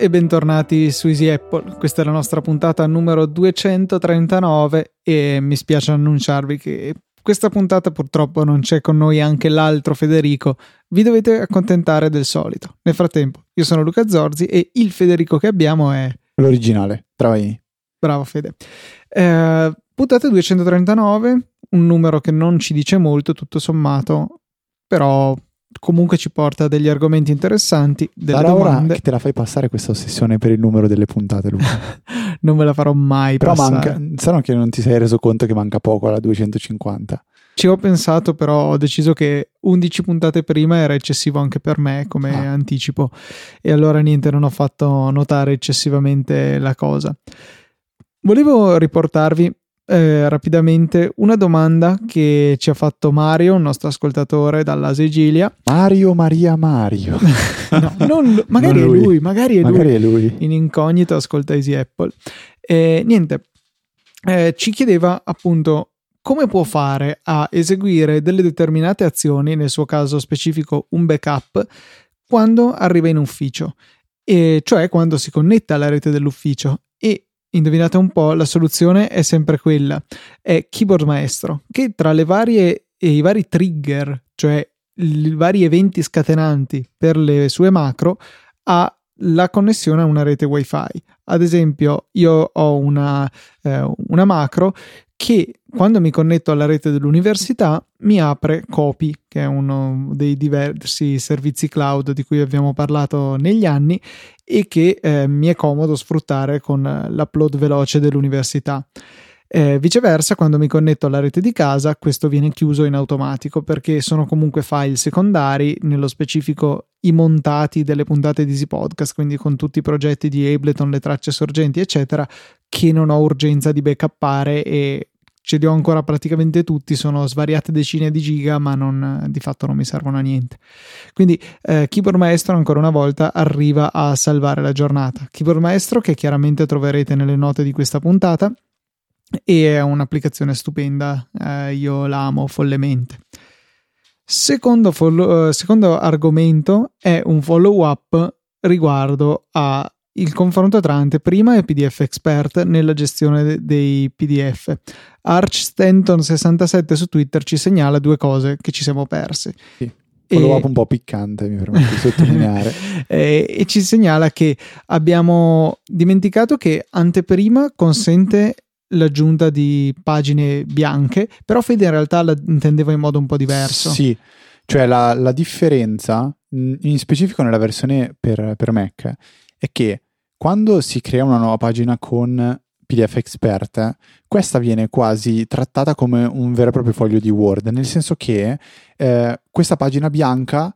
e bentornati su Easy Apple. Questa è la nostra puntata numero 239 e mi spiace annunciarvi che questa puntata purtroppo non c'è con noi anche l'altro Federico. Vi dovete accontentare del solito. Nel frattempo, io sono Luca Zorzi e il Federico che abbiamo è l'originale, Travaini. Bravo Fede. Eh, puntata 239, un numero che non ci dice molto tutto sommato, però comunque ci porta degli argomenti interessanti. Delle Sarà domande. ora che te la fai passare questa ossessione per il numero delle puntate, Luca. non me la farò mai però passare. manca, sarà che non ti sei reso conto che manca poco alla 250. Ci ho pensato, però ho deciso che 11 puntate prima era eccessivo anche per me come ah. anticipo e allora niente, non ho fatto notare eccessivamente la cosa. Volevo riportarvi eh, rapidamente una domanda che ci ha fatto Mario, un nostro ascoltatore dalla Sicilia. Mario Maria Mario. no, non, magari, non lui. È lui, magari è magari lui. È lui. In incognito ascolta Easy Apple. Eh, niente, eh, ci chiedeva appunto come può fare a eseguire delle determinate azioni, nel suo caso specifico un backup, quando arriva in ufficio, e cioè quando si connette alla rete dell'ufficio indovinate un po', la soluzione è sempre quella, è Keyboard Maestro, che tra le varie e i vari trigger, cioè i vari eventi scatenanti per le sue macro, ha la connessione a una rete wifi. Ad esempio, io ho una, eh, una macro che quando mi connetto alla rete dell'università mi apre Copy, che è uno dei diversi servizi cloud di cui abbiamo parlato negli anni e che eh, mi è comodo sfruttare con l'upload veloce dell'università. Eh, viceversa, quando mi connetto alla rete di casa, questo viene chiuso in automatico perché sono comunque file secondari, nello specifico i montati delle puntate di Easy Podcast, quindi con tutti i progetti di Ableton, le tracce sorgenti, eccetera, che non ho urgenza di backuppare e ce li ho ancora praticamente tutti, sono svariate decine di giga, ma non, di fatto non mi servono a niente. Quindi eh, Keyboard Maestro ancora una volta arriva a salvare la giornata. Keyboard Maestro che chiaramente troverete nelle note di questa puntata e è un'applicazione stupenda, eh, io la amo follemente. Secondo, follow, uh, secondo argomento è un follow up riguardo a il confronto tra anteprima e PDF Expert nella gestione de- dei PDF. Arch Stanton 67 su Twitter ci segnala due cose che ci siamo persi. Sì. Follow up un po' piccante, mi permetto di sottolineare. e, e ci segnala che abbiamo dimenticato che anteprima consente l'aggiunta di pagine bianche, però Fede in realtà la intendeva in modo un po' diverso. Sì, cioè la, la differenza, in specifico nella versione per, per Mac, è che quando si crea una nuova pagina con PDF Expert, questa viene quasi trattata come un vero e proprio foglio di Word, nel senso che eh, questa pagina bianca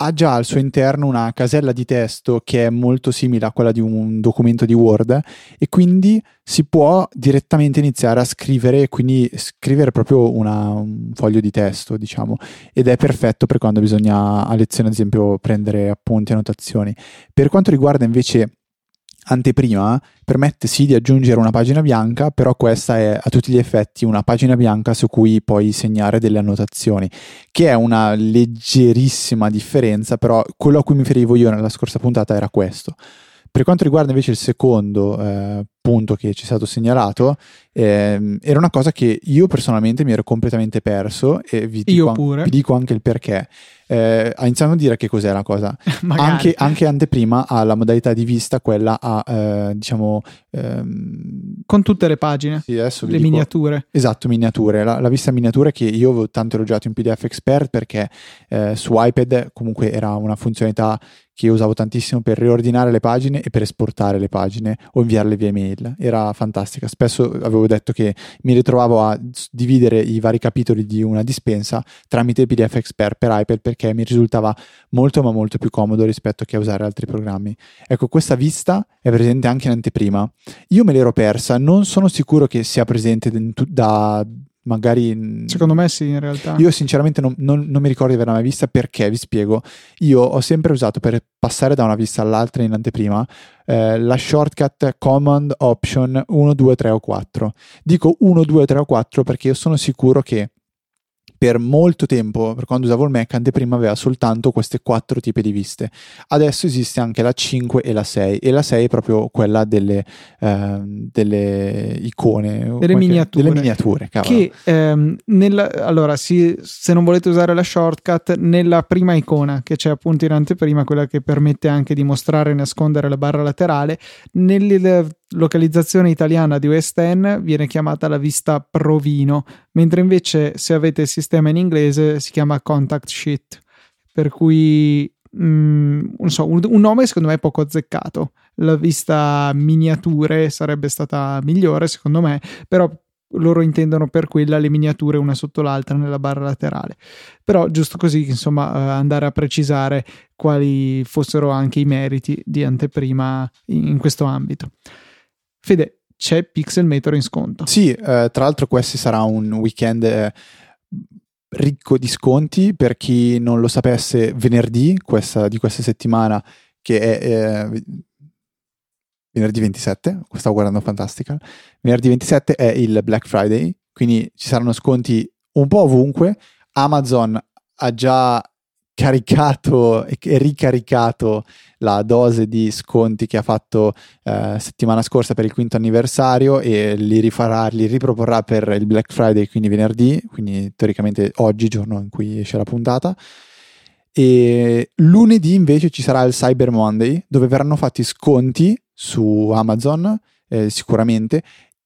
ha già al suo interno una casella di testo che è molto simile a quella di un documento di Word e quindi si può direttamente iniziare a scrivere, quindi scrivere proprio una, un foglio di testo, diciamo, ed è perfetto per quando bisogna a lezione, ad esempio, prendere appunti e annotazioni. Per quanto riguarda invece anteprima permette sì di aggiungere una pagina bianca, però questa è a tutti gli effetti una pagina bianca su cui puoi segnare delle annotazioni, che è una leggerissima differenza, però quello a cui mi riferivo io nella scorsa puntata era questo. Per quanto riguarda invece il secondo eh, punto che ci è stato segnalato, eh, era una cosa che io personalmente mi ero completamente perso e vi dico, vi dico anche il perché eh, iniziamo a dire che cos'è la cosa. anche, anche, anteprima ha la modalità di vista, quella a eh, diciamo. Ehm... Con tutte le pagine, sì, adesso le dico, miniature. Esatto, miniature. La, la, vista miniature che io avevo tanto elogiato in PDF Expert perché eh, su iPad comunque era una funzionalità che io usavo tantissimo per riordinare le pagine e per esportare le pagine o inviarle via mail. Era fantastica. Spesso avevo detto che mi ritrovavo a dividere i vari capitoli di una dispensa tramite PDF Expert per iPad perché mi risultava molto ma molto più comodo rispetto che a usare altri programmi. Ecco, questa vista è presente anche in anteprima. Io me l'ero persa, non sono sicuro che sia presente da magari... Secondo me sì, in realtà. Io sinceramente non, non, non, mi ricordo di averla mai vista perché, vi spiego, io ho sempre usato per passare da una vista all'altra in anteprima eh, la shortcut Command Option 1, 2, 3 o 4. Dico 1, 2, 3 o 4 perché io sono sicuro che per molto tempo, per quando usavo il Mac, anteprima aveva soltanto queste quattro tipi di viste. Adesso esiste anche la 5 e la 6 e la 6 è proprio quella delle, eh, delle icone, delle miniature. Delle miniature che ehm, nella, allora, si, se non volete usare la shortcut, nella prima icona che c'è appunto in anteprima, quella che permette anche di mostrare e nascondere la barra laterale, nella localizzazione italiana di OS X viene chiamata la vista provino, mentre invece se avete il sistema in inglese si chiama contact sheet, per cui mm, non so, un, un, nome secondo me è poco azzeccato. La vista miniature sarebbe stata migliore secondo me, però loro intendono per quella le miniature una sotto l'altra nella barra laterale. Però giusto così, insomma, eh, andare a precisare quali fossero anche i meriti di anteprima in questo ambito. Fede, c'è Pixelmator in sconto. Sì, eh, tra l'altro questo sarà un weekend eh, ricco di sconti per chi non lo sapesse venerdì questa, di questa settimana che è eh, venerdì 27, stavo guardando Fantastical, venerdì 27 è il Black Friday, quindi ci saranno sconti un po' ovunque. Amazon ha già caricato e ricaricato la dose di sconti che ha fatto eh, settimana scorsa per il quinto anniversario e li rifarà, li riproporrà per il Black Friday, quindi venerdì, quindi teoricamente oggi, giorno in cui esce la puntata. E lunedì invece ci sarà il Cyber Monday dove verranno fatti sconti su Amazon eh, sicuramente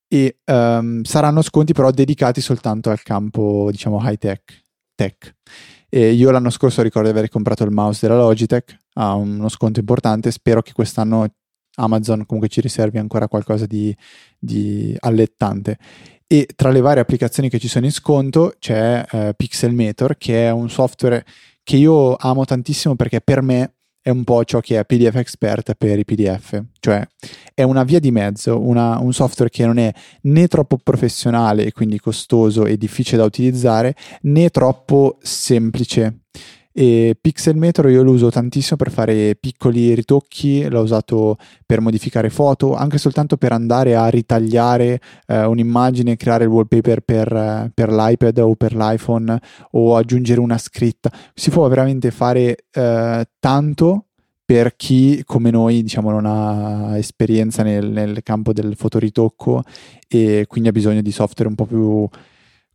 e um, saranno sconti però dedicati soltanto al campo diciamo high tech. tech. E io l'anno scorso ricordo di aver comprato il mouse della Logitech a uno sconto importante, spero che quest'anno Amazon comunque ci riservi ancora qualcosa di, di allettante. E tra le varie applicazioni che ci sono in sconto c'è eh, Pixelmator, che è un software che io amo tantissimo perché per me è un po' ciò che è PDF Expert per i PDF, cioè è una via di mezzo, una, un software che non è né troppo professionale e quindi costoso e difficile da utilizzare, né troppo semplice e Pixelmetro io lo uso tantissimo per fare piccoli ritocchi, l'ho usato per modificare foto, anche soltanto per andare a ritagliare eh, un'immagine, creare il wallpaper per, per, l'iPad o per l'iPhone o aggiungere una scritta. Si può veramente fare eh, tanto per chi come noi diciamo non ha esperienza nel, nel campo del fotoritocco e quindi ha bisogno di software un po' più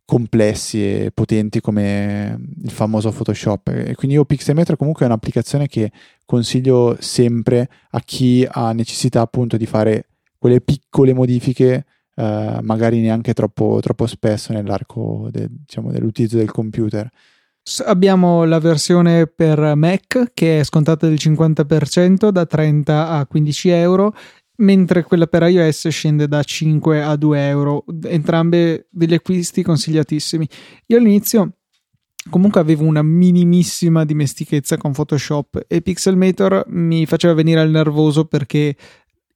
complessi e potenti come il famoso Photoshop. E quindi io Pixelmeter comunque è un'applicazione che consiglio sempre a chi ha necessità appunto di fare quelle piccole modifiche, eh, magari neanche troppo, troppo spesso nell'arco de, diciamo, dell'utilizzo del computer. Abbiamo la versione per Mac che è scontata del 50% da 30 a 15 euro mentre quella per iOS scende da 5 a 2 euro. Entrambe degli acquisti consigliatissimi. Io all'inizio comunque avevo una minimissima dimestichezza con Photoshop e Pixelmator mi faceva venire al nervoso perché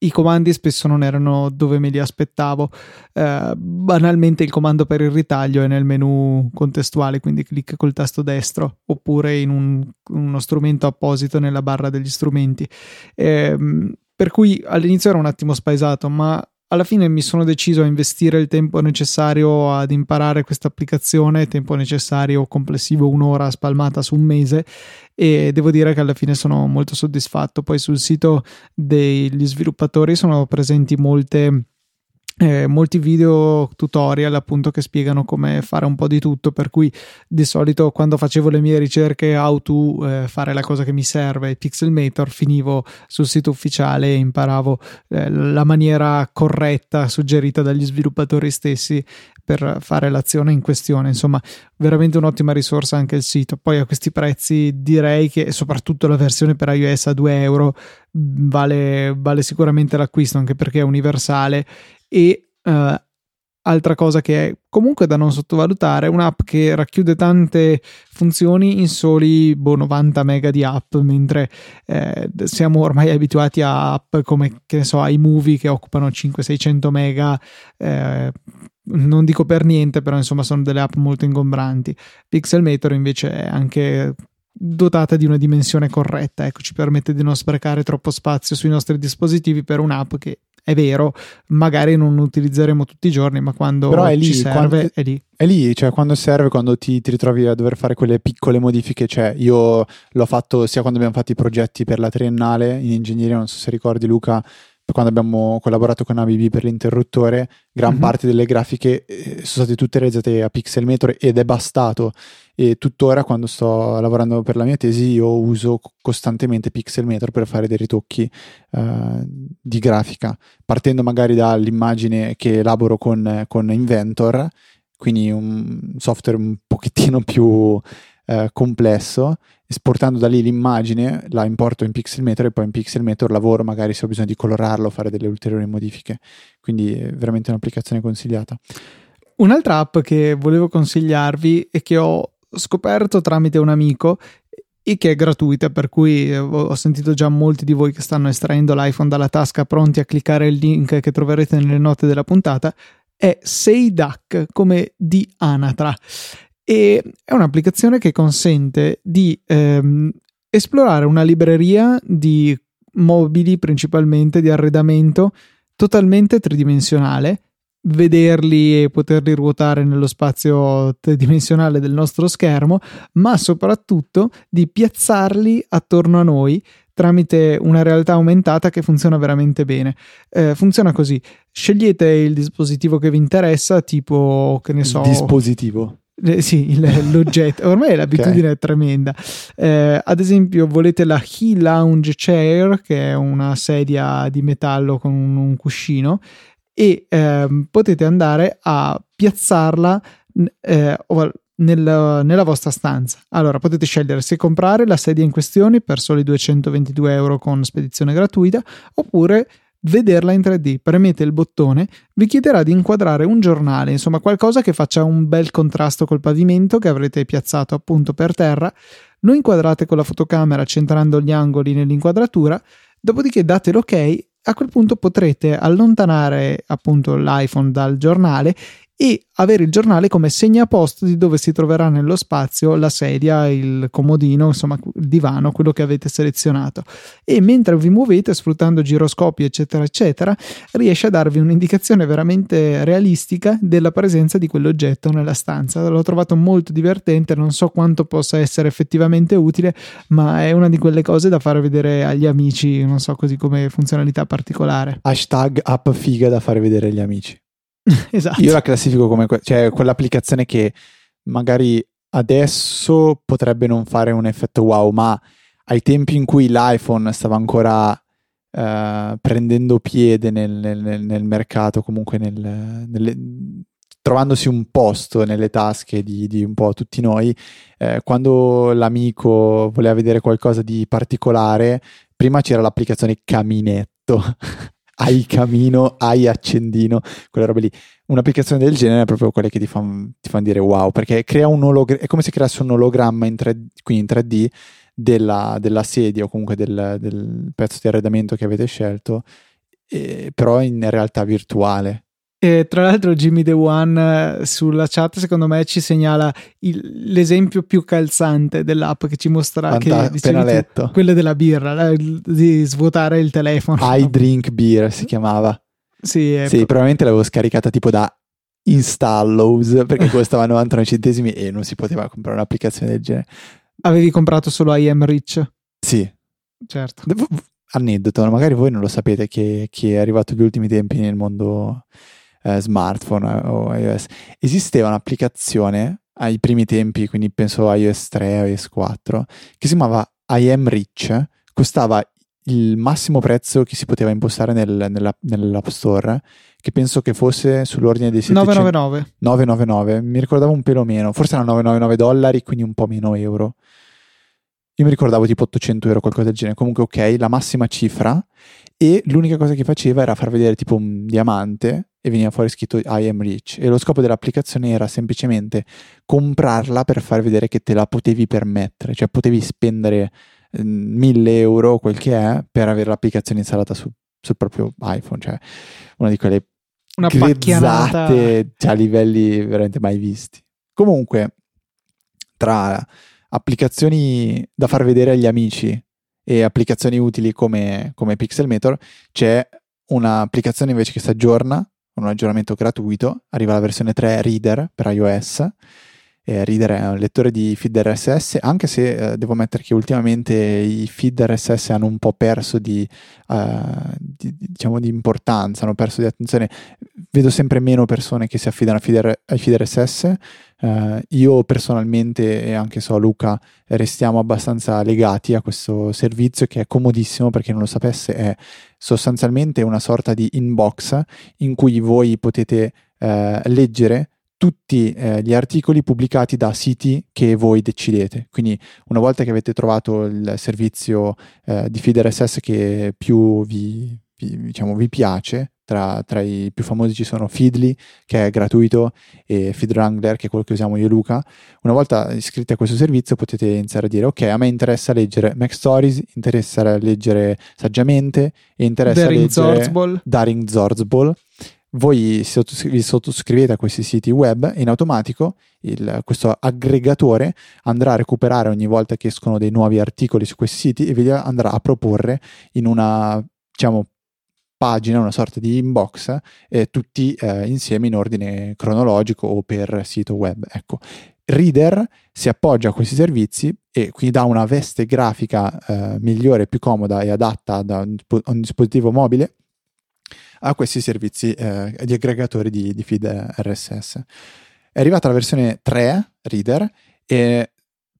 i comandi spesso non erano dove me li aspettavo. Uh, banalmente il comando per il ritaglio è nel menu contestuale, quindi clicca col tasto destro oppure in un, uno strumento apposito nella barra degli strumenti. Um, per cui all'inizio ero un attimo spaesato, ma alla fine mi sono deciso a investire il tempo necessario ad imparare questa applicazione, tempo necessario complessivo un'ora spalmata su un mese e devo dire che alla fine sono molto soddisfatto. Poi sul sito degli sviluppatori sono presenti molte eh, molti video tutorial appunto che spiegano come fare un po' di tutto per cui di solito quando facevo le mie ricerche how to eh, fare la cosa che mi serve Pixelmator finivo sul sito ufficiale e imparavo eh, la maniera corretta suggerita dagli sviluppatori stessi per fare l'azione in questione. Insomma veramente un'ottima risorsa anche il sito. Poi a questi prezzi direi che soprattutto la versione per iOS a 2 euro vale, vale sicuramente l'acquisto anche perché è universale e uh, altra cosa che è comunque da non sottovalutare, un'app che racchiude tante funzioni in soli boh, 90 mega di app, mentre eh, siamo ormai abituati a app come che ne so, iMovie che occupano 500-600 mega. Eh, non dico per niente, però insomma sono delle app molto ingombranti. Pixelmator invece è anche dotata di una dimensione corretta, ecco, ci permette di non sprecare troppo spazio sui nostri dispositivi per un'app che è vero, magari non utilizzeremo tutti i giorni, ma quando Però è lì, ci serve quando- è lì. È lì, cioè quando serve, quando ti, ti ritrovi a dover fare quelle piccole modifiche, cioè io l'ho fatto sia quando abbiamo fatto i progetti per la triennale in ingegneria, non so se ricordi Luca, quando abbiamo collaborato con ABB per l'interruttore, gran Mhm. parte delle grafiche eh, sono state tutte realizzate a pixelmetro ed è bastato e tuttora quando sto lavorando per la mia tesi io uso co- costantemente pixelmetro per fare dei ritocchi eh, di grafica, partendo magari dall'immagine che elaboro con, con Inventor, quindi un software un pochettino più eh, complesso, esportando da lì l'immagine, la importo in pixelmeter e poi in pixelmeter lavoro magari se ho bisogno di colorarlo fare delle ulteriori modifiche. Quindi è veramente un'applicazione consigliata. Un'altra app che volevo consigliarvi e che ho scoperto tramite un amico e che è gratuita, per cui eh, ho sentito già molti di voi che stanno estraendo l'iPhone dalla tasca pronti a cliccare il link che troverete nelle note della puntata, è SeiDuck come di Anatra e è un'applicazione che consente di ehm, esplorare una libreria di mobili principalmente di arredamento totalmente tridimensionale vederli e poterli ruotare nello spazio tridimensionale del nostro schermo, ma soprattutto di piazzarli attorno a noi tramite una realtà aumentata che funziona veramente bene. Eh, funziona così: scegliete il dispositivo che vi interessa, tipo che ne so. Dispositivo. Eh, sì, il- l'oggetto. Ormai l'abitudine è tremenda. Eh, ad esempio, volete la He Lounge Chair, che è una sedia di metallo con un, un cuscino, e ehm, potete andare a piazzarla eh, o- nel- nella vostra stanza. Allora, potete scegliere se comprare la sedia in questione per soli 222 euro con spedizione gratuita, oppure vederla in 3D. Premete il bottone, vi chiederà di inquadrare un giornale, insomma qualcosa che faccia un bel contrasto col pavimento che avrete piazzato appunto per terra. Lo inquadrate con la fotocamera centrando gli angoli nell'inquadratura, dopodiché date l'ok. A quel punto potrete allontanare appunto l'iPhone dal giornale e avere il giornale come segnaposto di dove si troverà nello spazio la sedia, il comodino, insomma il divano, quello che avete selezionato. E mentre vi muovete sfruttando giroscopi, eccetera, eccetera, riesce a darvi un'indicazione veramente realistica della presenza di quell'oggetto nella stanza. L'ho trovato molto divertente, non so quanto possa essere effettivamente utile, ma è una di quelle cose da fare vedere agli amici, non so così come funzionalità particolare. Hashtag app figa da fare vedere agli amici. esatto. Io la classifico come que- cioè, quell'applicazione che magari adesso potrebbe non fare un effetto wow, ma ai tempi in cui l'iPhone stava ancora eh, prendendo piede nel, nel- nel mercato, comunque nel- nelle- trovandosi un posto nelle tasche di, di un po' tutti noi, eh, quando l'amico voleva vedere qualcosa di particolare, prima c'era l'applicazione Caminetto. hai camino, hai accendino, quelle robe lì. Un'applicazione del genere è proprio quelle che ti fanno ti fan dire wow, perché crea un ologramma, è come se creasse un ologramma in 3D, quindi in 3D della, della sedia o comunque del, del pezzo di arredamento che avete scelto, eh, però in realtà virtuale. E tra l'altro Jimmy The One eh, sulla chat secondo me ci segnala il- l'esempio più calzante dell'app che ci mostra che Fanta- dicevi appena tu, letto. quella della birra, la- di svuotare il telefono. I Drink Beer si chiamava. Sì, Sì, pro- probabilmente l'avevo scaricata tipo da Installos perché costava 99 centesimi e non si poteva comprare un'applicazione del genere. avevi comprato solo I Am Rich, Sì, certo. V- aneddoto, magari voi non lo sapete che, che è arrivato negli ultimi tempi nel mondo eh, smartphone eh, o iOS. Esisteva un'applicazione ai primi tempi, quindi penso a iOS 3 iOS 4, che si chiamava I Am Rich, costava il massimo prezzo che si poteva impostare nel- nella- nell'App Store, che penso che fosse sull'ordine dei 700 999. 999, mi ricordavo un pelo meno, forse erano 999 dollari, quindi un po' meno euro. Io mi ricordavo tipo 800 euro, qualcosa del genere. Comunque, ok, la massima cifra. E l'unica cosa che faceva era far vedere tipo un diamante e veniva fuori scritto I am rich. E lo scopo dell'applicazione era semplicemente comprarla per far vedere che te la potevi permettere, cioè potevi spendere eh, 1000 euro, quel che è, per avere l'applicazione installata su- sul proprio iPhone. Cioè, una di quelle Una grezzate cioè, a livelli veramente mai visti. Comunque, tra applicazioni da far vedere agli amici e applicazioni utili come, come Pixelmator, c'è un'applicazione invece che si aggiorna, con un aggiornamento gratuito, arriva la versione 3 Reader per iOS eh, Reader è un lettore di feed RSS, anche se eh, devo ammettere che ultimamente i feed RSS hanno un po' perso di, uh, di, diciamo, di importanza, hanno perso di attenzione. Vedo sempre meno persone che si affidano ai feed, RSS. Uh, io personalmente e anche so Luca restiamo abbastanza legati a questo servizio che è comodissimo perché non lo sapesse è sostanzialmente una sorta di inbox in cui voi potete uh, leggere tutti eh, gli articoli pubblicati da siti che voi decidete. Quindi una volta che avete trovato il servizio eh, di feed RSS che più vi, vi, diciamo, vi piace, tra, tra, i più famosi ci sono Feedly, che è gratuito, e FeedWrangler, che è quello che usiamo io e Luca. Una volta iscritti a questo servizio potete iniziare a dire ok, a me interessa leggere Mac Stories, interessa leggere Saggiamente e interessa Daring leggere Zorzball. Daring Zorzball voi vi sottoscrivete a questi siti web e in automatico il, questo aggregatore andrà a recuperare ogni volta che escono dei nuovi articoli su questi siti e vi andrà a proporre in una diciamo, pagina, una sorta di inbox, eh, tutti eh, insieme in ordine cronologico o per sito web. Ecco. Reader si appoggia a questi servizi e quindi dà una veste grafica eh, migliore, più comoda e adatta da un, un dispositivo mobile a questi servizi eh, di aggregatori di, di, feed RSS. È arrivata la versione 3 Reader e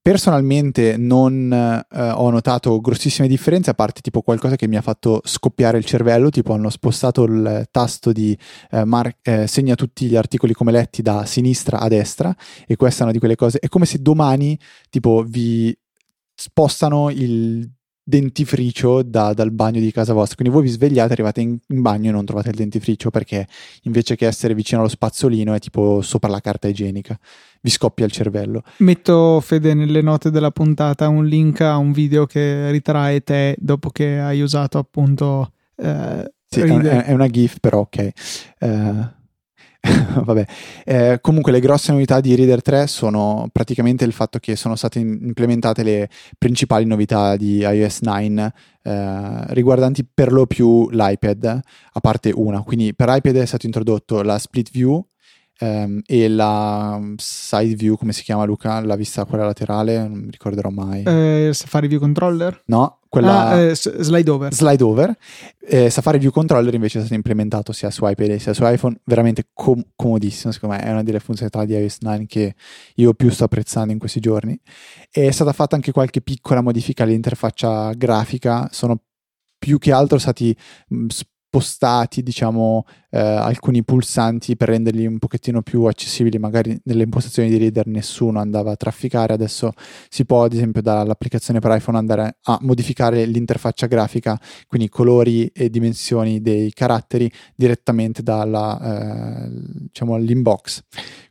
personalmente non eh, ho notato grossissime differenze, a parte tipo qualcosa che mi ha fatto scoppiare il cervello, tipo hanno spostato il tasto di eh, mar- eh, segna tutti gli articoli come letti da sinistra a destra e questa è una di quelle cose, è come se domani tipo vi spostano il dentifricio da, dal bagno di casa vostra. Quindi voi vi svegliate, arrivate in, in, bagno e non trovate il dentifricio perché invece che essere vicino allo spazzolino è tipo sopra la carta igienica. Vi scoppia il cervello. Metto Fede nelle note della puntata un link a un video che ritrae te dopo che hai usato appunto. Eh, sì, è, è, una GIF, però ok. Uh, Vabbè. Eh, comunque le grosse novità di Reader 3 sono praticamente il fatto che sono state implementate le principali novità di iOS 9 eh, riguardanti per lo più l'iPad, a parte una. Quindi per iPad è stato introdotto la split view ehm, e la side view, come si chiama Luca? La vista quella laterale, non mi ricorderò mai. Eh, Safari View Controller? No, quella ah, eh, slide over. Slide over. Eh, Safari View Controller invece è stato implementato sia su iPad sia su iPhone, veramente com- comodissimo, secondo me è una delle funzionalità di iOS 9 che io più sto apprezzando in questi giorni. È stata fatta anche qualche piccola modifica all'interfaccia grafica, sono più che altro stati spostati, diciamo, eh, alcuni pulsanti per renderli un pochettino più accessibili. Magari nelle impostazioni di reader nessuno andava a trafficare, adesso si può, ad esempio, dall'applicazione per iPhone andare a modificare l'interfaccia grafica, quindi colori e dimensioni dei caratteri direttamente dalla, eh, diciamo.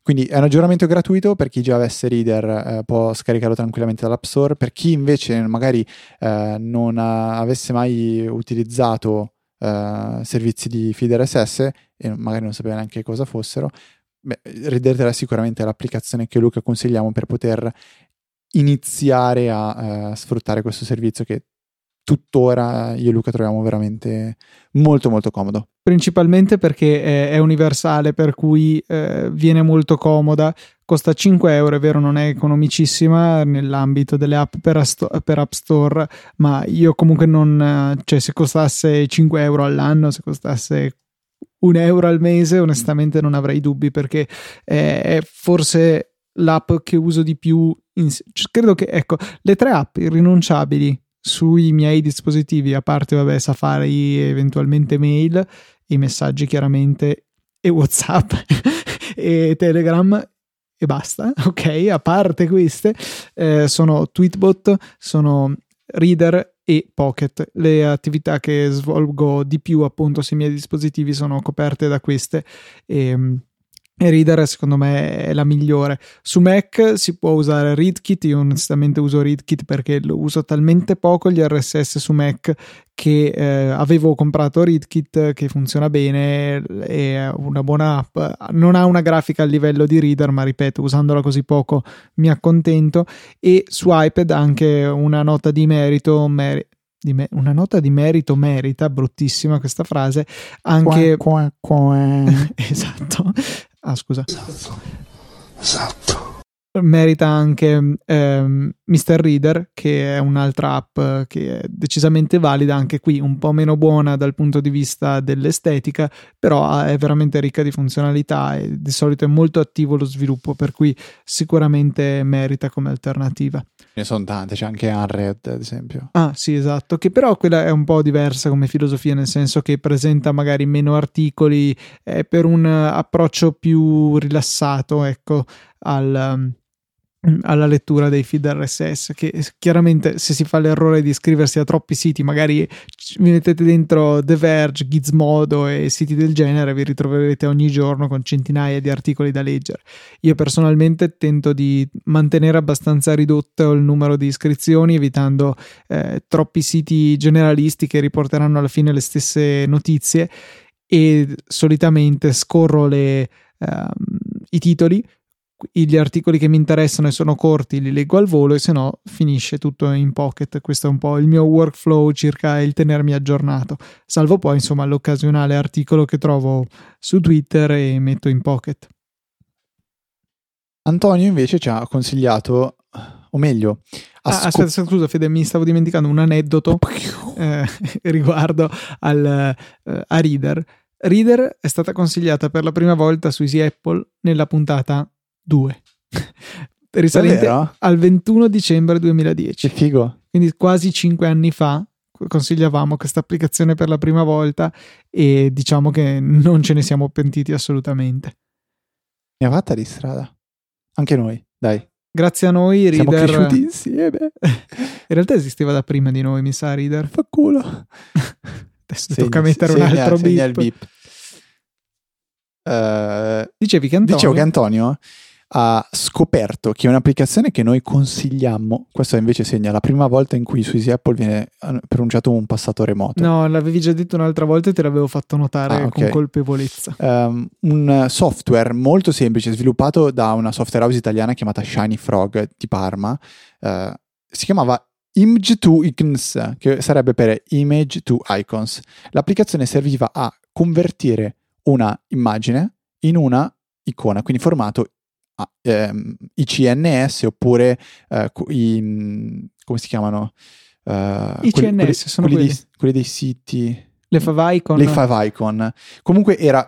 Quindi è un aggiornamento gratuito per chi già avesse Reader, eh, può scaricarlo tranquillamente dall'App Store. Per chi invece magari eh, non avesse mai utilizzato uh, servizi di feed RSS e magari non sapeva neanche cosa fossero, beh, Reader 3 sicuramente l'applicazione che Luca consigliamo per poter iniziare a uh, sfruttare questo servizio che tuttora io e Luca troviamo veramente molto molto comodo. Principalmente perché è, è universale, per cui eh, viene molto comoda, costa 5 euro, è vero, non è economicissima nell'ambito delle app per, asto- per App Store, ma io comunque non, cioè se costasse 5 euro all'anno, se costasse un euro al mese, onestamente non avrei dubbi perché è, è forse l'app che uso di più. In, credo che, ecco, le tre app irrinunciabili sui miei dispositivi, a parte vabbè, Safari, eventualmente mail, i messaggi chiaramente e WhatsApp e Telegram e basta, ok? A parte queste, eh, sono Tweetbot, sono Reader e Pocket. Le attività che svolgo di più appunto sui miei dispositivi sono coperte da queste. E, ehm, e Reader secondo me è la migliore. Su Mac si può usare ReadKit, io onestamente uso ReadKit perché lo uso talmente poco gli RSS su Mac che eh, avevo comprato ReadKit che funziona bene, è una buona app, non ha una grafica a livello di Reader, ma ripeto, usandola così poco mi accontento e su iPad anche una nota di merito, mer- me- una nota di merito merita, bruttissima questa frase, anche... Qua, qua, qua. esatto. Ah, scusa. Esatto. merita anche ehm, Mr. Reader, che è un'altra app che è decisamente valida, anche qui un po' meno buona dal punto di vista dell'estetica, però è veramente ricca di funzionalità e di solito è molto attivo lo sviluppo, per cui sicuramente merita come alternativa. Ne sono tante, c'è anche Unread, ad esempio. Ah, sì, esatto, che però quella è un po' diversa come filosofia, nel senso che presenta magari meno articoli, è per un approccio più rilassato, ecco, al alla lettura dei feed RSS che chiaramente se si fa l'errore di iscriversi a troppi siti magari vi mettete dentro The Verge, Gizmodo e siti del genere vi ritroverete ogni giorno con centinaia di articoli da leggere. Io personalmente tento di mantenere abbastanza ridotto il numero di iscrizioni evitando eh, troppi siti generalisti che riporteranno alla fine le stesse notizie e solitamente scorro le, um, i titoli gli articoli che mi interessano e sono corti li leggo al volo e se no finisce tutto in pocket. Questo è un po' il mio workflow circa il tenermi aggiornato, salvo poi insomma l'occasionale articolo che trovo su Twitter e metto in pocket. Antonio invece ci ha consigliato, o meglio, ah, scop- aspetta, scusa Fede, mi stavo dimenticando un aneddoto eh, riguardo al, eh, a Reader. Reader è stata consigliata per la prima volta su Easy Apple nella puntata 2 risalente Davvero? al 21 dicembre 2010 Che figo. quindi quasi 5 anni fa consigliavamo questa applicazione per la prima volta e diciamo che non ce ne siamo pentiti assolutamente Mi ha fatta di strada. Anche noi, dai. grazie a noi Siamo Reader cresciuti insieme. in realtà esisteva da prima di noi mi sa Reader Fa culo. adesso tocca mettere un segna- altro segna beep. beep. Eh, dicevi che Antonio Dicevo che Antonio ha scoperto che un'applicazione che noi consigliamo, questo invece segna la prima volta in cui su Easy Apple viene pronunciato un passato remoto. no l'avevi già detto un'altra volta e te l'avevo fatto notare Ah, ok. con colpevolezza Um, un software molto semplice sviluppato da una software house italiana chiamata Shiny Frog di Parma. eh, si chiamava Image to Icons, che sarebbe per Image to Icons. L'applicazione serviva a convertire una immagine in una icona, quindi formato a- ehm, ICNS oppure eh, i, mm, come si chiamano? Eh, quelli- quelli- ICNS, sono quelli, quelli. dei, quelli dei siti le favicon le five icon. Comunque era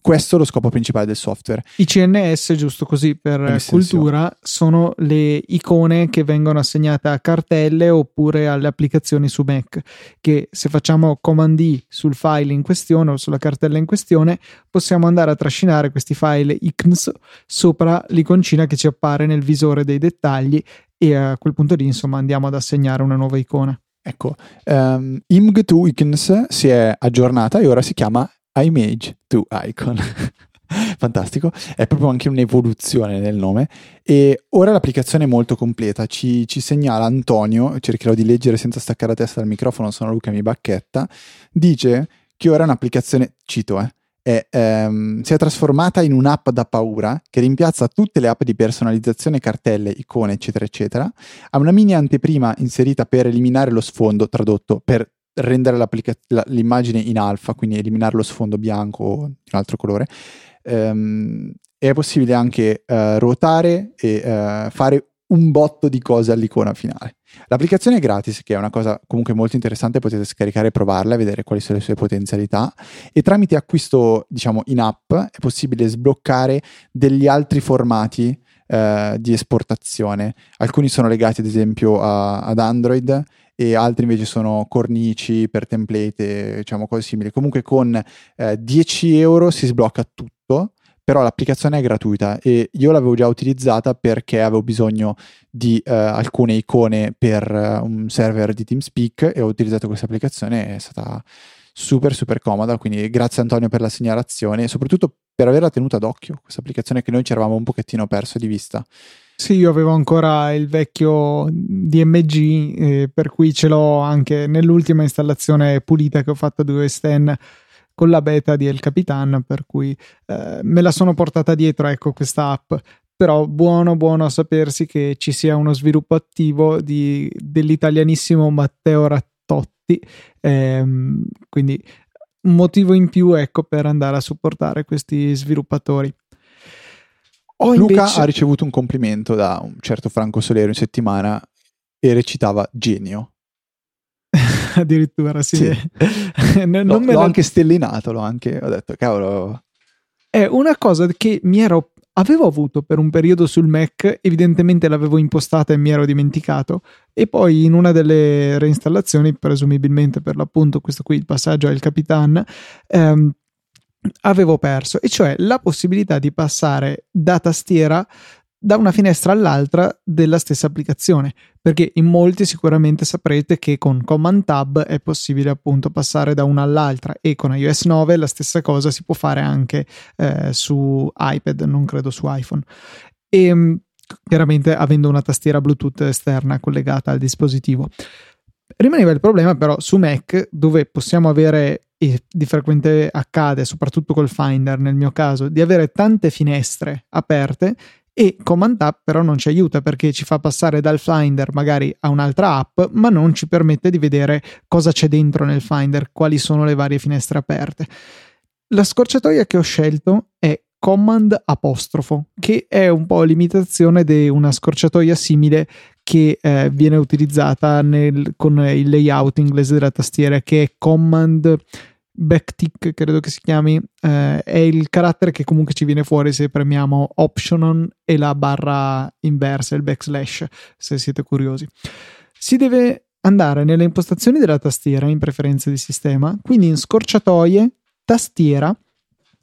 questo lo scopo principale del software. I CNS, giusto così per cultura, sono le icone che vengono assegnate a cartelle oppure alle applicazioni su Mac, che se facciamo Command D sul file in questione o sulla cartella in questione, possiamo andare a trascinare questi file icons sopra l'iconcina che ci appare nel visore dei dettagli e a quel punto lì, insomma, andiamo ad assegnare una nuova icona. Ecco, um, Img to Icons si è aggiornata e ora si chiama Image to Icon. Fantastico, è proprio anche un'evoluzione nel nome e ora l'applicazione è molto completa, ci, ci segnala Antonio, cercherò di leggere senza staccare la testa dal microfono, sono Luca mi bacchetta, dice che ora è un'applicazione, cito eh, è, ehm, si è trasformata in un'app da paura che rimpiazza tutte le app di personalizzazione, cartelle, icone, eccetera, eccetera. Ha una mini anteprima inserita per eliminare lo sfondo, tradotto per rendere l'immagine in alfa, quindi eliminare lo sfondo bianco o di un altro colore. Ehm, è possibile anche eh, ruotare e eh, fare un botto di cose all'icona finale. L'applicazione è gratis, che è una cosa comunque molto interessante, potete scaricare e provarla e vedere quali sono le sue potenzialità e tramite acquisto, diciamo, in app è possibile sbloccare degli altri formati eh, di esportazione. Alcuni sono legati ad esempio a- ad Android e altri invece sono cornici per template, diciamo cose simili. Comunque con eh, 10 euro si sblocca tutto, però l'applicazione è gratuita e io l'avevo già utilizzata perché avevo bisogno di eh, alcune icone per eh, un server di TeamSpeak e ho utilizzato questa applicazione è stata super super comoda, quindi grazie Antonio per la segnalazione e soprattutto per averla tenuta d'occhio, questa applicazione che noi ci eravamo un pochettino perso di vista. Sì, io avevo ancora il vecchio DMG, eh, per cui ce l'ho anche nell'ultima installazione pulita che ho fatto di OS X con la beta di El Capitan, per cui eh, me la sono portata dietro, ecco, questa app. però buono buono a sapersi che ci sia uno sviluppo attivo di, dell'italianissimo Matteo Rattotti, ehm, quindi un motivo in più ecco per andare a supportare questi sviluppatori. Ho Luca invece... ha ricevuto un complimento da un certo Franco Solero in settimana e recitava genio. Addirittura sì. sì. non, no, l'ho la... anche stellinato, l'ho anche, ho detto cavolo. È una cosa che mi ero avevo avuto per un periodo sul Mac, evidentemente l'avevo impostata e mi ero dimenticato, e poi in una delle reinstallazioni, presumibilmente per l'appunto questo qui, il passaggio al Capitan, ehm, avevo perso, e cioè la possibilità di passare da tastiera da una finestra all'altra della stessa applicazione, perché in molti sicuramente saprete che con Command Tab è possibile appunto passare da una all'altra e con iOS 9 la stessa cosa si può fare anche eh, su iPad, non credo su iPhone. E ehm, chiaramente avendo una tastiera Bluetooth esterna collegata al dispositivo. Rimaneva il problema però su Mac dove possiamo avere e di frequente accade, soprattutto col Finder nel mio caso, di avere tante finestre aperte e Command Tab però non ci aiuta perché ci fa passare dal Finder magari a un'altra app, ma non ci permette di vedere cosa c'è dentro nel Finder, quali sono le varie finestre aperte. La scorciatoia che ho scelto è Command apostrofo, che è un po' l'imitazione di una scorciatoia simile che eh, viene utilizzata nel, con il layout inglese della tastiera, che è Command backtick credo che si chiami eh, è il carattere che comunque ci viene fuori se premiamo option e la barra inversa il backslash se siete curiosi. Si deve andare nelle impostazioni della tastiera in preferenze di sistema quindi in scorciatoie tastiera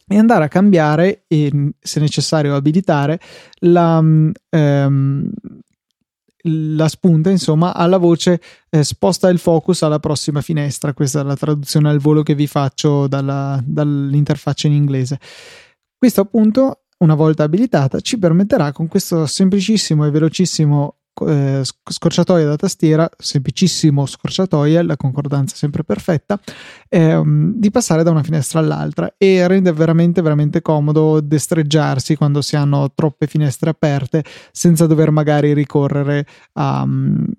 e andare a cambiare e se necessario abilitare la, um, la spunta, insomma, alla voce eh, sposta il focus alla prossima finestra. Questa è la traduzione al volo che vi faccio dalla, dall'interfaccia in inglese. Questo appunto, una volta abilitata, ci permetterà con questo semplicissimo e velocissimo eh, scorciatoia da tastiera, semplicissimo scorciatoia, la concordanza sempre perfetta, ehm, di passare da una finestra all'altra e rende veramente veramente comodo destreggiarsi quando si hanno troppe finestre aperte senza dover magari ricorrere a,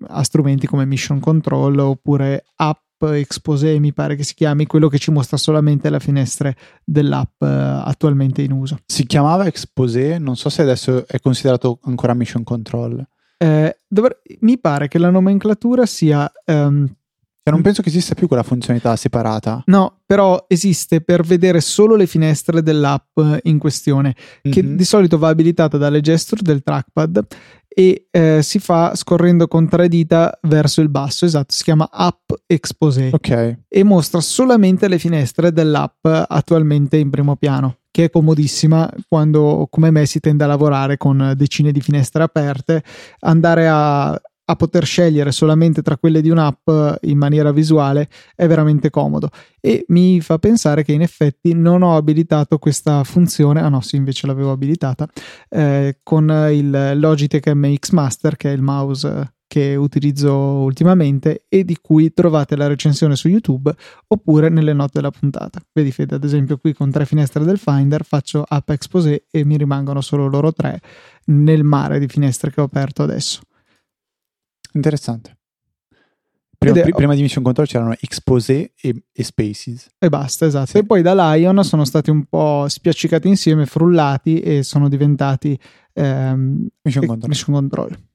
a strumenti come Mission Control oppure app Exposé mi pare che si chiami quello che ci mostra solamente le finestre dell'app uh, attualmente in uso. Si chiamava Exposé non so se adesso è considerato ancora Mission Control eh, dovre- mi pare che la nomenclatura sia... Um, non penso che esista più quella funzionalità separata. No, però esiste per vedere solo le finestre dell'app in questione, mm-hmm. che mhm. di solito va abilitata dalle gesture del trackpad e eh, si fa scorrendo con tre dita verso il basso, esatto, si chiama App Exposé. Ok. E mostra solamente le finestre dell'app attualmente in primo piano che è comodissima quando come me si tende a lavorare con decine di finestre aperte, andare a, a poter scegliere solamente tra quelle di un'app in maniera visuale è veramente comodo. E mi fa pensare che in effetti non ho abilitato questa funzione, ah no sì invece l'avevo abilitata, eh, con il Logitech MX Master che è il mouse che utilizzo ultimamente e di cui trovate la recensione su YouTube oppure nelle note della puntata. Vedi Fede, ad esempio qui con tre finestre del Finder faccio App Exposé e mi rimangono solo loro tre nel mare di finestre che ho aperto adesso. Interessante. Prima, è, prima di Mission Control c'erano Exposé e, e Spaces. E basta, esatto. Sì. E poi da Lion sono stati un po' spiaccicati insieme, frullati e sono diventati ehm, Mission, Control. Mission Control.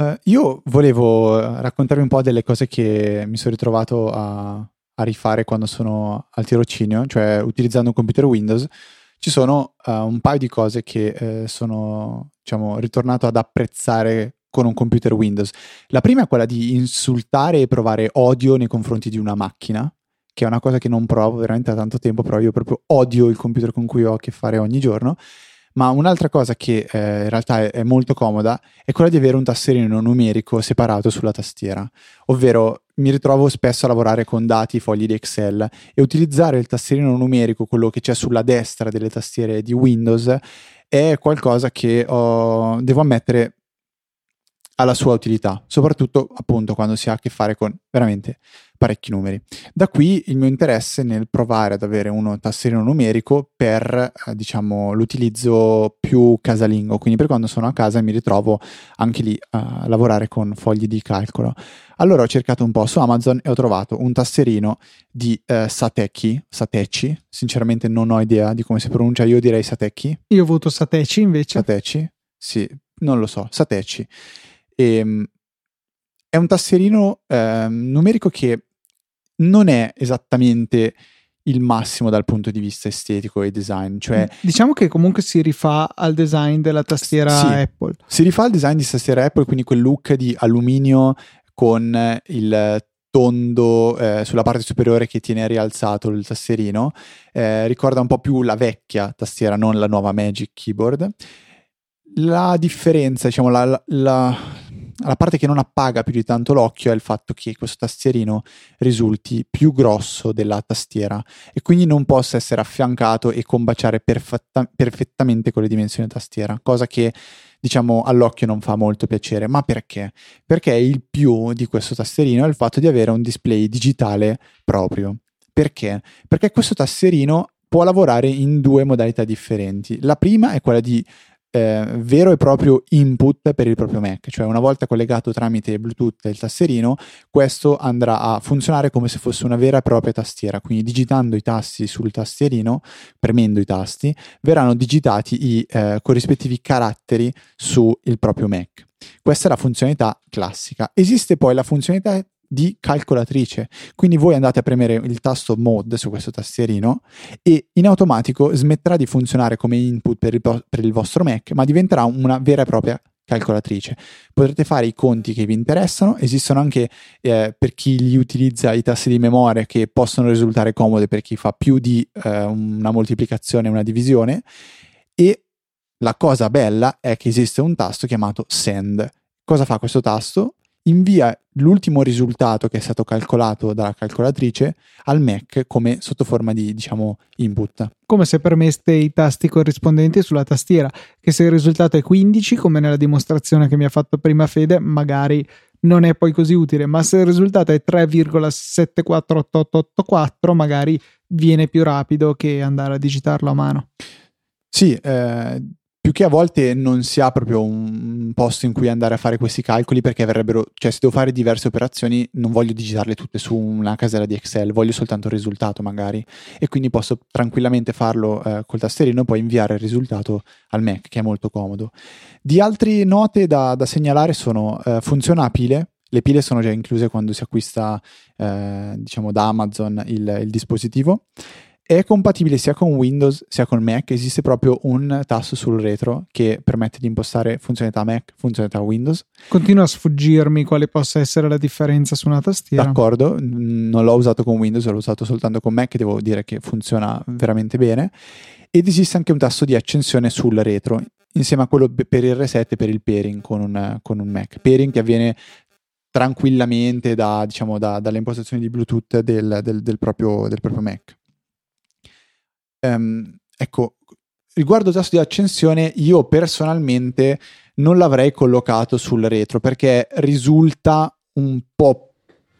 Uh, io volevo eh, raccontarvi un po' delle cose che mi sono ritrovato a, a, rifare quando sono al tirocinio, cioè utilizzando un computer Windows. Ci sono uh, un paio di cose che uh, sono, diciamo, ritornato ad apprezzare con un computer Windows. La prima è quella di insultare e provare odio nei confronti di una macchina, che è una cosa che non provo veramente da tanto tempo, però io proprio odio il computer con cui ho a che fare ogni giorno. Ma un'altra cosa che eh, in realtà è, è, molto comoda è quella di avere un tastierino numerico separato sulla tastiera, ovvero mi ritrovo spesso a lavorare con dati, fogli di Excel e utilizzare il tastierino numerico, quello che c'è sulla destra delle tastiere di Windows, è qualcosa che ho, devo ammettere ha la sua utilità, soprattutto appunto quando si ha a che fare con veramente parecchi numeri. Da qui il mio interesse nel provare ad avere uno tasserino numerico per eh, diciamo l'utilizzo più casalingo, quindi per quando sono a casa e mi ritrovo anche lì a lavorare con fogli di calcolo. Allora ho cercato un po' su Amazon e ho trovato un tasserino di eh, Sateki, Sateci, sinceramente non ho idea di come si pronuncia, io direi Sateki. Io ho avuto Sateci invece. Sateci? Sì, non lo so, Sateci. E, ehm, è un tasserino eh, numerico che non è esattamente il massimo dal punto di vista estetico e design. Cioè, diciamo che comunque si rifà al design della tastiera sì, Apple. Si rifà al design di tastiera Apple, quindi quel look di alluminio con il tondo eh, sulla parte superiore che tiene rialzato il tastierino. Eh, ricorda un po' più la vecchia tastiera, non la nuova Magic Keyboard. La differenza, diciamo, la, la, la parte che non appaga più di tanto l'occhio è il fatto che questo tastierino risulti più grosso della tastiera e quindi non possa essere affiancato e combaciare perfetta- perfettamente con le dimensioni tastiera, cosa che diciamo all'occhio non fa molto piacere. Ma perché? Perché il più di questo tastierino è il fatto di avere un display digitale proprio. Perché? Perché questo tastierino può lavorare in due modalità differenti. La prima è quella di eh, vero e proprio input per il proprio Mac, cioè una volta collegato tramite Bluetooth il tasserino, questo andrà a funzionare come se fosse una vera e propria tastiera, quindi digitando i tasti sul tastierino, premendo i tasti, verranno digitati i eh, corrispettivi caratteri sul proprio Mac. Questa è la funzionalità classica. Esiste poi la funzionalità di calcolatrice. Quindi voi andate a premere il tasto mode su questo tastierino e in automatico smetterà di funzionare come input per il, per il vostro Mac, ma diventerà una vera e propria calcolatrice. Potrete fare i conti che vi interessano, esistono anche eh, per chi li utilizza i tasti di memoria che possono risultare comode per chi fa più di eh, una moltiplicazione e una divisione e la cosa bella è che esiste un tasto chiamato send. Cosa fa questo tasto? Invia l'ultimo risultato che è stato calcolato dalla calcolatrice al Mac come sotto forma di diciamo input. Come se permette i tasti corrispondenti sulla tastiera, che se il risultato è 15, come nella dimostrazione che mi ha fatto prima Fede, magari non è poi così utile, ma se il risultato è 3,748884, magari viene più rapido che andare a digitarlo a mano. Sì, eh, più che a volte non si ha proprio un posto in cui andare a fare questi calcoli perché verrebbero, cioè se devo fare diverse operazioni non voglio digitarle tutte su una casella di Excel, voglio soltanto il risultato magari. E quindi posso tranquillamente farlo eh, col tastierino e poi inviare il risultato al Mac che è molto comodo. Di altre note da, da segnalare sono eh, funziona a pile, le pile sono già incluse quando si acquista eh, diciamo da Amazon il, il dispositivo è compatibile sia con Windows sia con Mac, esiste proprio un tasto sul retro che permette di impostare funzionalità Mac, funzionalità Windows. Continua a sfuggirmi quale possa essere la differenza su una tastiera. D'accordo, non l'ho usato con Windows, l'ho usato soltanto con Mac, devo dire che funziona veramente bene. Ed esiste anche un tasto di accensione sul retro, insieme a quello per il reset e per il pairing con un, con un Mac. Pairing che avviene tranquillamente da, diciamo, da, dalle impostazioni di Bluetooth del, del, del, proprio, del proprio Mac ehm, ecco, riguardo il tasto di accensione, io personalmente non l'avrei collocato sul retro perché risulta un po'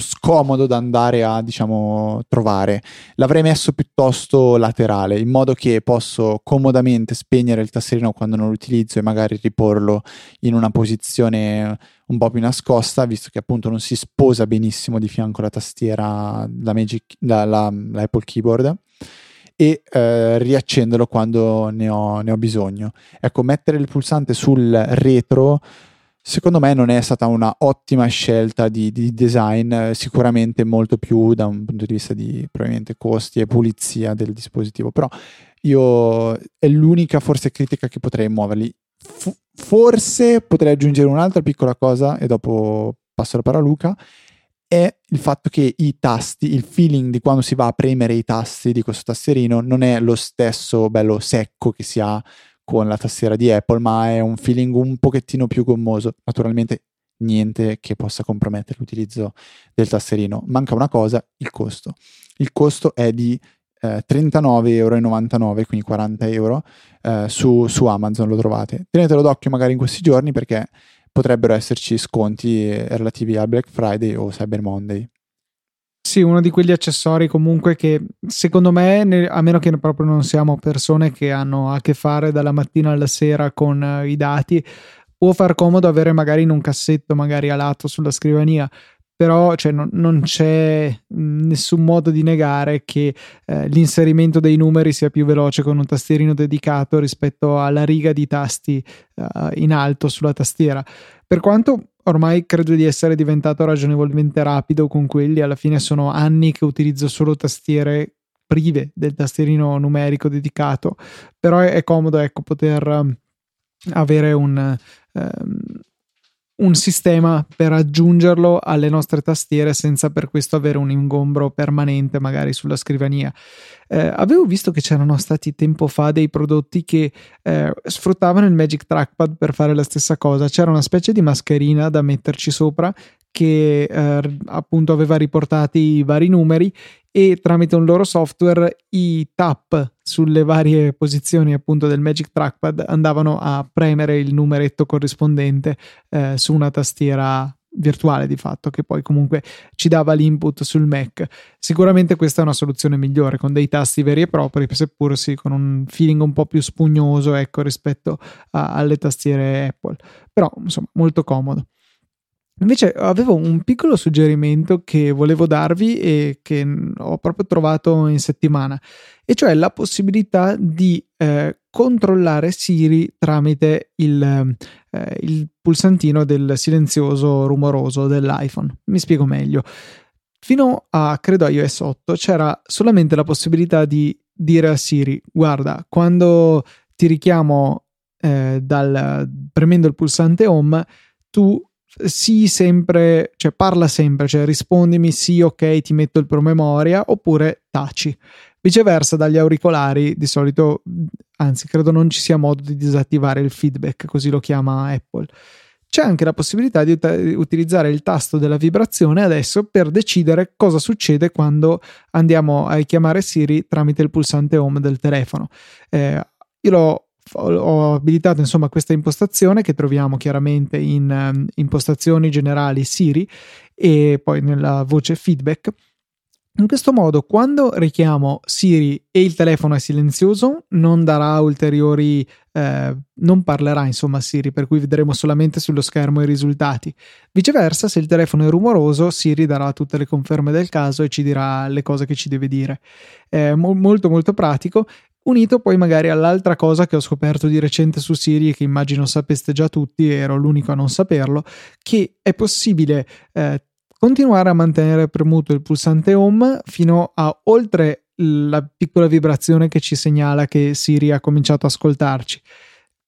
scomodo da andare a diciamo trovare. L'avrei messo piuttosto laterale in modo che posso comodamente spegnere il tastierino quando non lo utilizzo e magari riporlo in una posizione un po' più nascosta visto che appunto non si sposa benissimo di fianco alla tastiera la, Magic, la, la, la Apple Keyboard e eh, riaccenderlo quando ne ho, ne ho, bisogno. Ecco, mettere il pulsante sul retro secondo me non è stata una ottima scelta di, di design, sicuramente molto più da un punto di vista di probabilmente costi e pulizia del dispositivo, però io è l'unica forse critica che potrei muoverli. F- forse potrei aggiungere un'altra piccola cosa e dopo passo la parola a Luca è il fatto che i tasti, il feeling di quando si va a premere i tasti di questo tastierino non è lo stesso bello secco che si ha con la tastiera di Apple, ma è un feeling un pochettino più gommoso. Naturalmente niente che possa compromettere l'utilizzo del tastierino. Manca una cosa, il costo. Il costo è di eh, 39,99 euro, quindi 40 euro, eh, su, su Amazon lo trovate. Tenetelo d'occhio magari in questi giorni perché potrebbero esserci sconti relativi al Black Friday o Cyber Monday. Sì, uno di quegli accessori comunque che secondo me, a meno che proprio non siamo persone che hanno a che fare dalla mattina alla sera con i dati, può far comodo avere magari in un cassetto, magari a lato sulla scrivania, però cioè, non, non, c'è nessun modo di negare che eh, l'inserimento dei numeri sia più veloce con un tastierino dedicato rispetto alla riga di tasti uh, in alto sulla tastiera. Per quanto ormai credo di essere diventato ragionevolmente rapido con quelli, alla fine sono anni che utilizzo solo tastiere prive del tastierino numerico dedicato, però è, è comodo ecco, poter um, avere un, um, un sistema per aggiungerlo alle nostre tastiere senza per questo avere un ingombro permanente magari sulla scrivania. Eh, avevo visto che c'erano stati tempo fa dei prodotti che eh, sfruttavano il Magic Trackpad per fare la stessa cosa. C'era una specie di mascherina da metterci sopra che eh, appunto aveva riportati i vari numeri e tramite un loro software i tap sulle varie posizioni appunto del Magic Trackpad andavano a premere il numeretto corrispondente eh, su una tastiera virtuale di fatto che poi comunque ci dava l'input sul Mac. Sicuramente questa è una soluzione migliore con dei tasti veri e propri, seppur sì con un feeling un po' più spugnoso ecco rispetto a, alle tastiere Apple. Però insomma molto comodo. Invece avevo un piccolo suggerimento che volevo darvi e che ho proprio trovato in settimana, e cioè la possibilità di eh, controllare Siri tramite il, eh, il pulsantino del silenzioso rumoroso dell'iPhone. Mi spiego meglio. Fino a credo iOS 8 c'era solamente la possibilità di dire a Siri: Guarda, quando ti richiamo eh, dal, premendo il pulsante home, tu sì sempre, cioè parla sempre, cioè rispondimi sì, ok, ti metto il promemoria oppure taci. Viceversa dagli auricolari di solito, anzi credo non ci sia modo di disattivare il feedback, così lo chiama Apple. C'è anche la possibilità di ut- utilizzare il tasto della vibrazione adesso per decidere cosa succede quando andiamo a chiamare Siri tramite il pulsante home del telefono. Eh, io l'ho ho abilitato insomma questa impostazione che troviamo chiaramente in um, impostazioni generali Siri e poi nella voce feedback. In questo modo, quando richiamo Siri e il telefono è silenzioso, non darà ulteriori, eh, non parlerà insomma Siri, per cui vedremo solamente sullo schermo i risultati. Viceversa, se il telefono è rumoroso, Siri darà tutte le conferme del caso e ci dirà le cose che ci deve dire. È mo- molto molto pratico unito poi magari all'altra cosa che ho scoperto di recente su Siri e che immagino sapeste già tutti, ero l'unico a non saperlo, che è possibile eh, continuare a mantenere premuto il pulsante home fino a oltre la piccola vibrazione che ci segnala che Siri ha cominciato ad ascoltarci.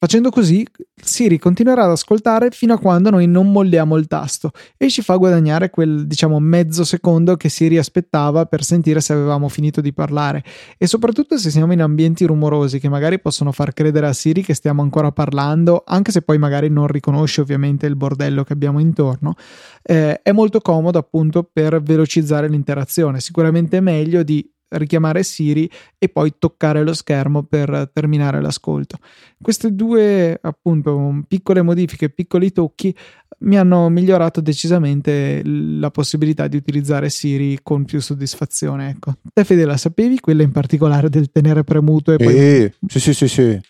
Facendo così, Siri continuerà ad ascoltare fino a quando noi non molliamo il tasto e ci fa guadagnare quel, diciamo, mezzo secondo che Siri aspettava per sentire se avevamo finito di parlare. E soprattutto se siamo in ambienti rumorosi che magari possono far credere a Siri che stiamo ancora parlando, anche se poi magari non riconosce ovviamente il bordello che abbiamo intorno, eh, è molto comodo appunto per velocizzare l'interazione. Sicuramente è meglio di richiamare Siri e poi toccare lo schermo per terminare l'ascolto. Queste due appunto piccole modifiche, piccoli tocchi mi hanno migliorato decisamente la possibilità di utilizzare Siri con più soddisfazione. Ecco. Te Fede la sapevi? Quella in particolare del tenere premuto e poi... Eh, sì, sì, sì, sì.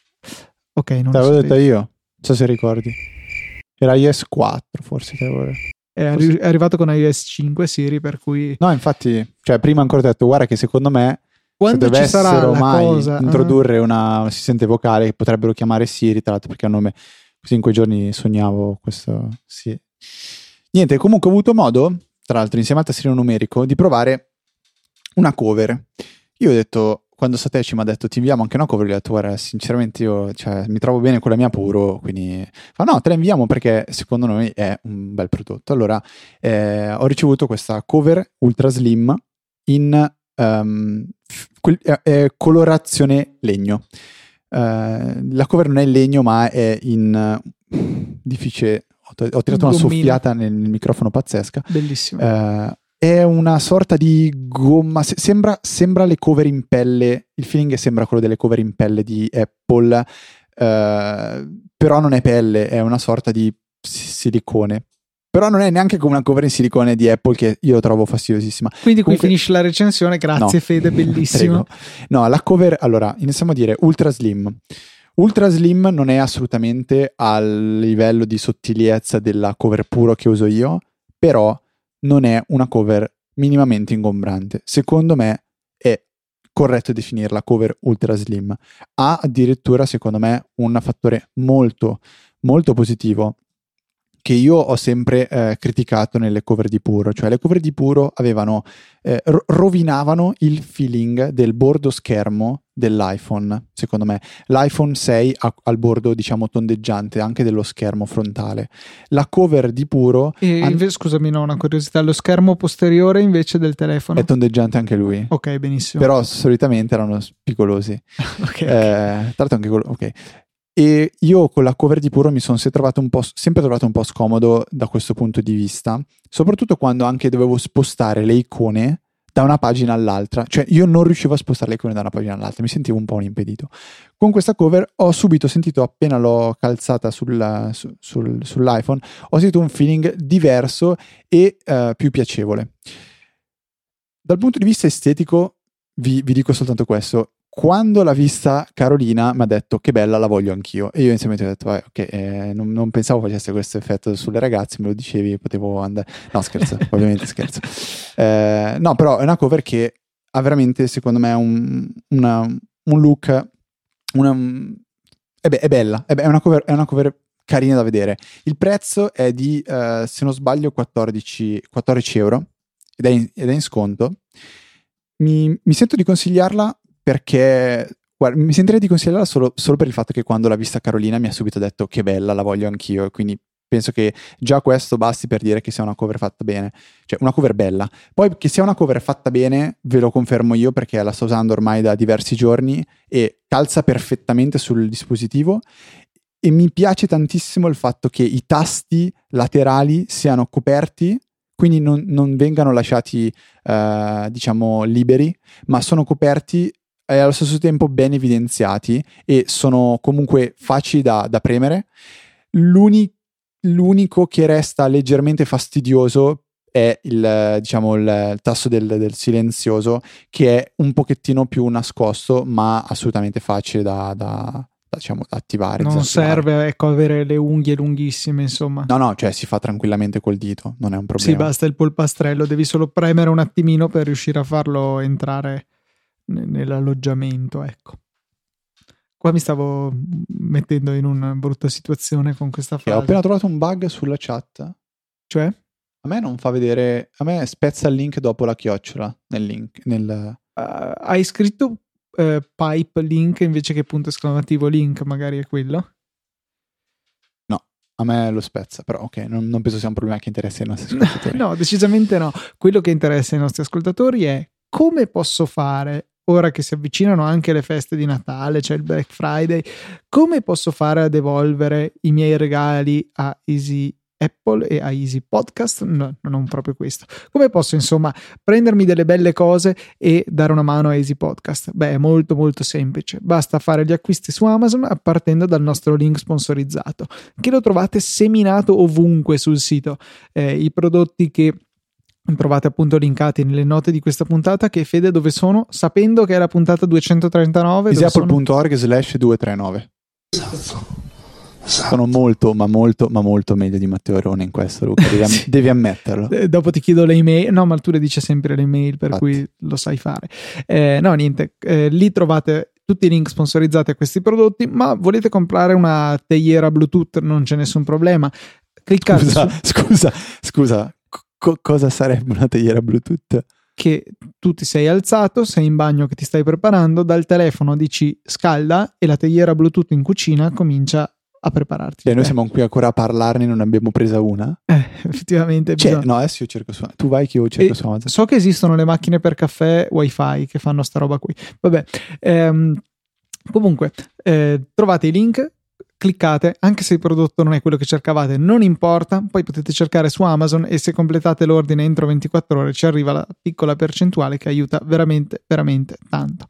Ok, non Te l'avevo detta io, non so se ricordi. Era iOS 4 forse che avevo è, arri- è, arrivato con iOS 5 Siri, per cui... No, infatti, cioè, prima ancora ho detto, guarda che secondo me quando se dovessero mai cosa, eh? introdurre uh. una, un assistente vocale che potrebbero chiamare Siri, tra l'altro perché ha nome, così in quei giorni sognavo questo, sì. Niente, comunque ho avuto modo, tra l'altro insieme al tastierino numerico, di provare una cover. Io ho detto, quando Sateci mi ha detto ti inviamo anche una cover, gli ho detto guarda sinceramente io cioè, mi trovo bene con la mia puro, quindi fa no te la inviamo perché secondo noi è un bel prodotto. Allora eh, ho ricevuto questa cover ultra slim in um, eh, colorazione legno. Uh, la cover non è in legno ma è in difficile ho, tirato una soffiata nel, microfono pazzesca bellissimo uh, è una sorta di gomma, sembra, sembra, le cover in pelle, il feeling sembra quello delle cover in pelle di Apple, eh, però non è pelle, è una sorta di silicone. Però non è neanche come una cover in silicone di Apple che io trovo fastidiosissima. Quindi qui Comunque, finisce la recensione, grazie no, Fede, bellissimo. no, la cover, allora, iniziamo a dire ultra slim. Ultra slim non è assolutamente al livello di sottigliezza della cover puro che uso io, però non è una cover minimamente ingombrante. Secondo me è corretto definirla cover ultra slim. Ha addirittura, secondo me, un fattore molto, molto positivo che io ho sempre eh, criticato nelle cover di Puro, cioè le cover di Puro avevano, eh, rovinavano il feeling del bordo schermo dell'iPhone, secondo me. L'iPhone 6 ha al bordo, diciamo, tondeggiante anche dello schermo frontale. La cover di Puro... E, an- scusami, no, una curiosità, lo schermo posteriore invece del telefono? È tondeggiante anche lui. Ok, benissimo. Però solitamente erano spigolosi. ok. Eh, tra l'altro anche quello... Ok. E io con la cover di Puro mi sono sempre trovato, un po', scomodo da questo punto di vista, soprattutto quando anche dovevo spostare le icone da una pagina all'altra, cioè io non riuscivo a spostare le icone da una pagina all'altra, mi sentivo un po' un impedito. Con questa cover ho subito sentito, appena l'ho calzata sul, su, sul, sull'iPhone, ho sentito un feeling diverso e uh, più piacevole. Dal punto di vista estetico, vi, vi dico soltanto questo, quando l'ha vista Carolina mi ha detto che bella la voglio anch'io. E io inizialmente ho detto vai, ok eh, non, non, pensavo facesse questo effetto sulle ragazze me lo dicevi potevo andare no scherzo ovviamente scherzo. Eh, no però è una cover che ha veramente secondo me un, una, un look una, è, be- è, bella è, be- è, una cover, è, una cover, carina da vedere. Il prezzo è di uh, se non sbaglio 14, 14 euro ed è in, ed è in sconto. Mi, mi sento di consigliarla perché guarda, mi sentirei di consigliarla solo, solo, per il fatto che quando l'ha vista Carolina mi ha subito detto che bella, la voglio anch'io, quindi penso che già questo basti per dire che sia una cover fatta bene, cioè una cover bella. Poi che sia una cover fatta bene ve lo confermo io perché la sto usando ormai da diversi giorni e calza perfettamente sul dispositivo e mi piace tantissimo il fatto che i tasti laterali siano coperti quindi non, non vengano lasciati, uh, diciamo, liberi, ma sono coperti e allo stesso tempo ben evidenziati e sono comunque facili da, da premere. L'uni, l'unico che resta leggermente fastidioso è il, diciamo, il, il tasto del, del, silenzioso che è un pochettino più nascosto ma assolutamente facile da, da, da diciamo, attivare. Non serve ecco, avere le unghie lunghissime insomma. No no cioè si fa tranquillamente col dito non è un problema. Sì basta il polpastrello devi solo premere un attimino per riuscire a farlo entrare nell'alloggiamento, ecco. Qua mi stavo mettendo in una brutta situazione con questa frase. ho appena trovato un bug sulla chat. Cioè? A me non fa vedere, a me spezza il link dopo la chiocciola nel link. Nel... Uh, hai scritto uh, pipe link invece che punto esclamativo link, magari è quello? No, a me lo spezza, però ok, non, non penso sia un problema che interessi ai nostri ascoltatori. no, decisamente no. Quello che interessa ai nostri ascoltatori è come posso fare ora che si avvicinano anche le feste di Natale, c'è cioè il Black Friday, come posso fare ad evolvere i miei regali a Easy Apple e a Easy Podcast, no, non proprio questo. Come posso insomma prendermi delle belle cose e dare una mano a Easy Podcast? Beh, è molto molto semplice, basta fare gli acquisti su Amazon partendo dal nostro link sponsorizzato, che lo trovate seminato ovunque sul sito. Eh, I prodotti che trovate appunto linkati nelle note di questa puntata che Fede dove sono sapendo che è la puntata 239 easyapple.org slash 239 esatto. Sono molto, ma molto, ma molto meglio di Matteo Arone in questo, Luca. Devi, sì. devi ammetterlo. Eh, dopo ti chiedo le email. No, ma tu le dici sempre le email, per Infatti. cui lo sai fare. Eh, no, niente. Eh, lì trovate tutti i link sponsorizzati a questi prodotti, ma volete comprare una teiera Bluetooth, non c'è nessun problema. Cliccate scusa, su... scusa, scusa, Co- cosa sarebbe una teiera Bluetooth? Che tu ti sei alzato, sei in bagno che ti stai preparando, dal telefono dici scalda e la teiera Bluetooth in cucina comincia a prepararti. E noi siamo qui ancora a parlarne, non abbiamo presa una. Eh, effettivamente. C'è, bisogna... no, adesso io cerco su Tu vai che io cerco e su Amazon. So che esistono le macchine per caffè wifi che fanno sta roba qui. Vabbè. Ehm, comunque, eh, trovate i link cliccate, anche se il prodotto non è quello che cercavate, non importa, poi potete cercare su Amazon e se completate l'ordine entro 24 ore ci arriva la piccola percentuale che aiuta veramente, veramente tanto.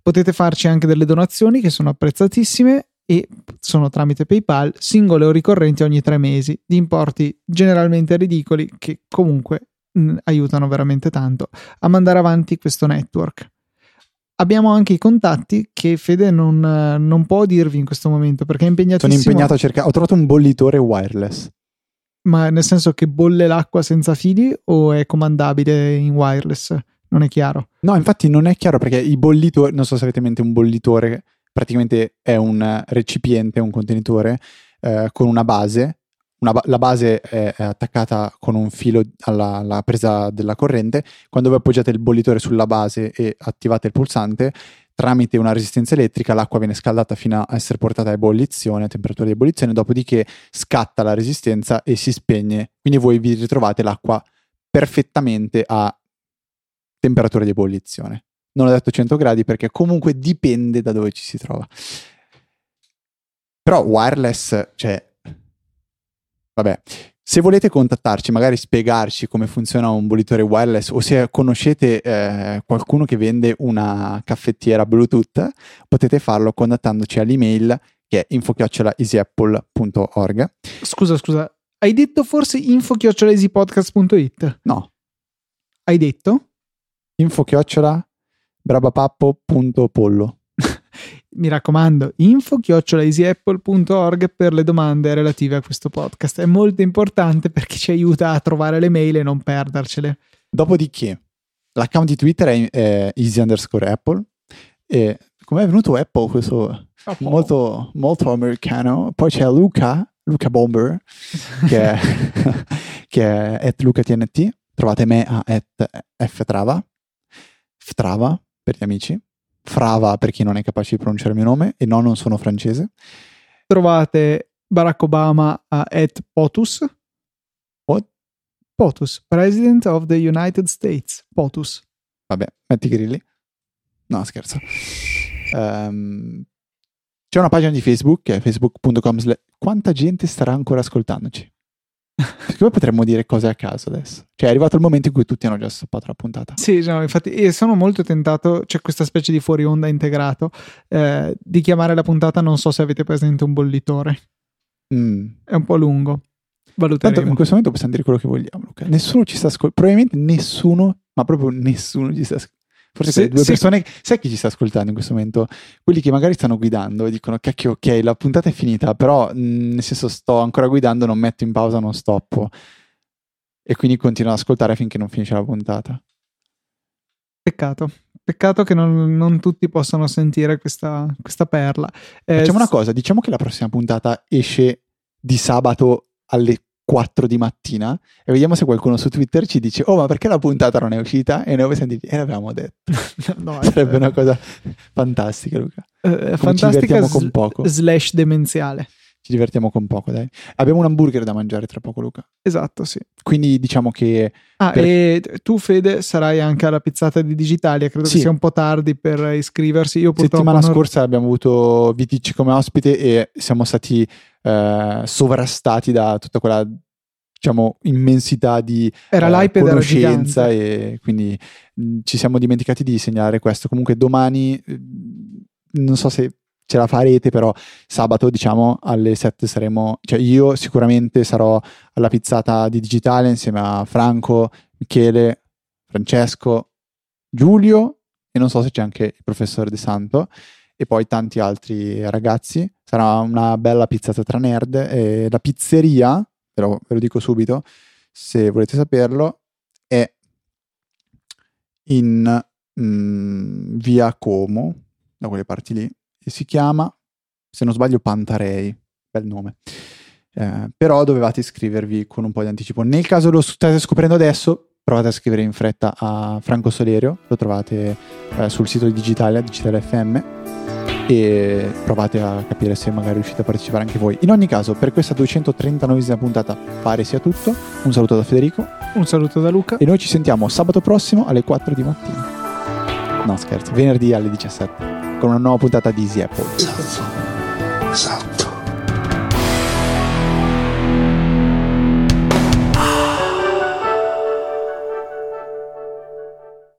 Potete farci anche delle donazioni che sono apprezzatissime e sono tramite PayPal singole o ricorrenti ogni tre mesi di importi generalmente ridicoli che comunque mh, aiutano veramente tanto a mandare avanti questo network. Abbiamo anche i contatti che Fede non, non può dirvi in questo momento perché è impegnatissimo. Sono impegnato a cercare. Ho trovato un bollitore wireless. Ma nel senso che bolle l'acqua senza fili o è comandabile in wireless? Non è chiaro. No, infatti non è chiaro perché i bollitori, non so se avete in mente un bollitore, praticamente è un recipiente, un contenitore eh, con una base. Ba- la base è, è, attaccata con un filo alla, alla, presa della corrente. Quando voi appoggiate il bollitore sulla base e attivate il pulsante, tramite una resistenza elettrica l'acqua viene scaldata fino a essere portata a ebollizione, a temperatura di ebollizione, dopodiché scatta la resistenza e si spegne. Quindi voi vi ritrovate l'acqua perfettamente a temperatura di ebollizione. Non ho detto 100 gradi perché comunque dipende da dove ci si trova. Però wireless, cioè, vabbè, se volete contattarci, magari spiegarci come funziona un bollitore wireless o se conoscete eh, qualcuno che vende una caffettiera Bluetooth, potete farlo contattandoci all'email che è info-easyapple.org. Scusa, scusa, hai detto forse info-easypodcast.it? No. Hai detto? info-brabapappo.pollo mi raccomando, info-easyapple.org per le domande relative a questo podcast. È molto importante perché ci aiuta a trovare le mail e non perdercele. Dopodiché, l'account di Twitter è, è easy underscore apple e come è venuto Apple questo Apple. molto, molto americano. Poi c'è Luca, Luca Bomber, che è, che è at LucaTNT. Trovate me a at ftrava, ftrava per gli amici Frava per chi non è capace di pronunciare il mio nome e no, non sono francese. Trovate Barack Obama a at POTUS. What? POTUS, President of the United States. POTUS. Vabbè, metti grilli. No, scherzo. Um, c'è una pagina di Facebook che è facebook.com. Quanta gente starà ancora ascoltandoci? Secondo me potremmo dire cose a caso adesso. Cioè, è arrivato il momento in cui tutti hanno già stoppato la puntata. Sì, no, infatti, sono molto tentato. C'è questa specie di fuori onda integrato eh, di chiamare la puntata. Non so se avete presente un bollitore. Mm. È un po' lungo. Valuteremo. Tanto in questo momento possiamo dire quello che vogliamo, Luca. Nessuno ci sta ascoltando. Probabilmente nessuno, ma proprio nessuno ci sta ascoltando Forse sì, due sì. persone, sai chi ci sta ascoltando in questo momento? Quelli che magari stanno guidando e dicono, cacchio, ok, la puntata è finita, però mh, nel senso sto ancora guidando, non metto in pausa, non stoppo. E quindi continuo ad ascoltare finché non finisce la puntata. Peccato. Peccato che non, non tutti possano sentire questa, questa perla. Eh, Facciamo una cosa, diciamo che la prossima puntata esce di sabato alle 4 di mattina e vediamo se qualcuno su Twitter ci dice oh ma perché la puntata non è uscita? E noi possiamo dire e l'avevamo detto. No, sarebbe una cosa fantastica Luca. Uh, fantastica con poco. slash demenziale ci divertiamo con poco dai. Abbiamo un hamburger da mangiare tra poco Luca. Esatto sì. Quindi diciamo che ah per... e tu Fede sarai anche alla pizzata di Digitalia. Credo sì. che sia un po' tardi per iscriversi. Io purtroppo settimana non... scorsa abbiamo avuto Viticci come ospite e siamo stati eh, sovrastati da tutta quella diciamo immensità di era eh, conoscenza e quindi mh, ci siamo dimenticati di segnalare questo. Comunque domani non so se ce la farete però sabato diciamo alle 7 saremo cioè io sicuramente sarò alla pizzata di digitale insieme a Franco Michele Francesco Giulio e non so se c'è anche il professore De Santo e poi tanti altri ragazzi. Sarà una bella pizzata tra nerd. E la pizzeria, lo, ve lo dico subito, se volete saperlo, è in mm, via Como, da quelle parti lì, si chiama, se non sbaglio, Pantarei, bel nome. Eh, però dovevate iscrivervi con un po' di anticipo. Nel caso lo state scoprendo adesso, provate a scrivere in fretta a Franco Solerio, lo trovate eh, sul sito di Digitalia, Digitale FM e provate a capire se magari riuscite a partecipare anche voi. In ogni caso, per questa 239esima puntata pare sia tutto. Un saluto da Federico. Un saluto da Luca. E noi ci sentiamo sabato prossimo alle 4 di mattina. No scherzo, venerdì alle 17 con una nuova puntata di Easy Apple. Esatto. Esatto.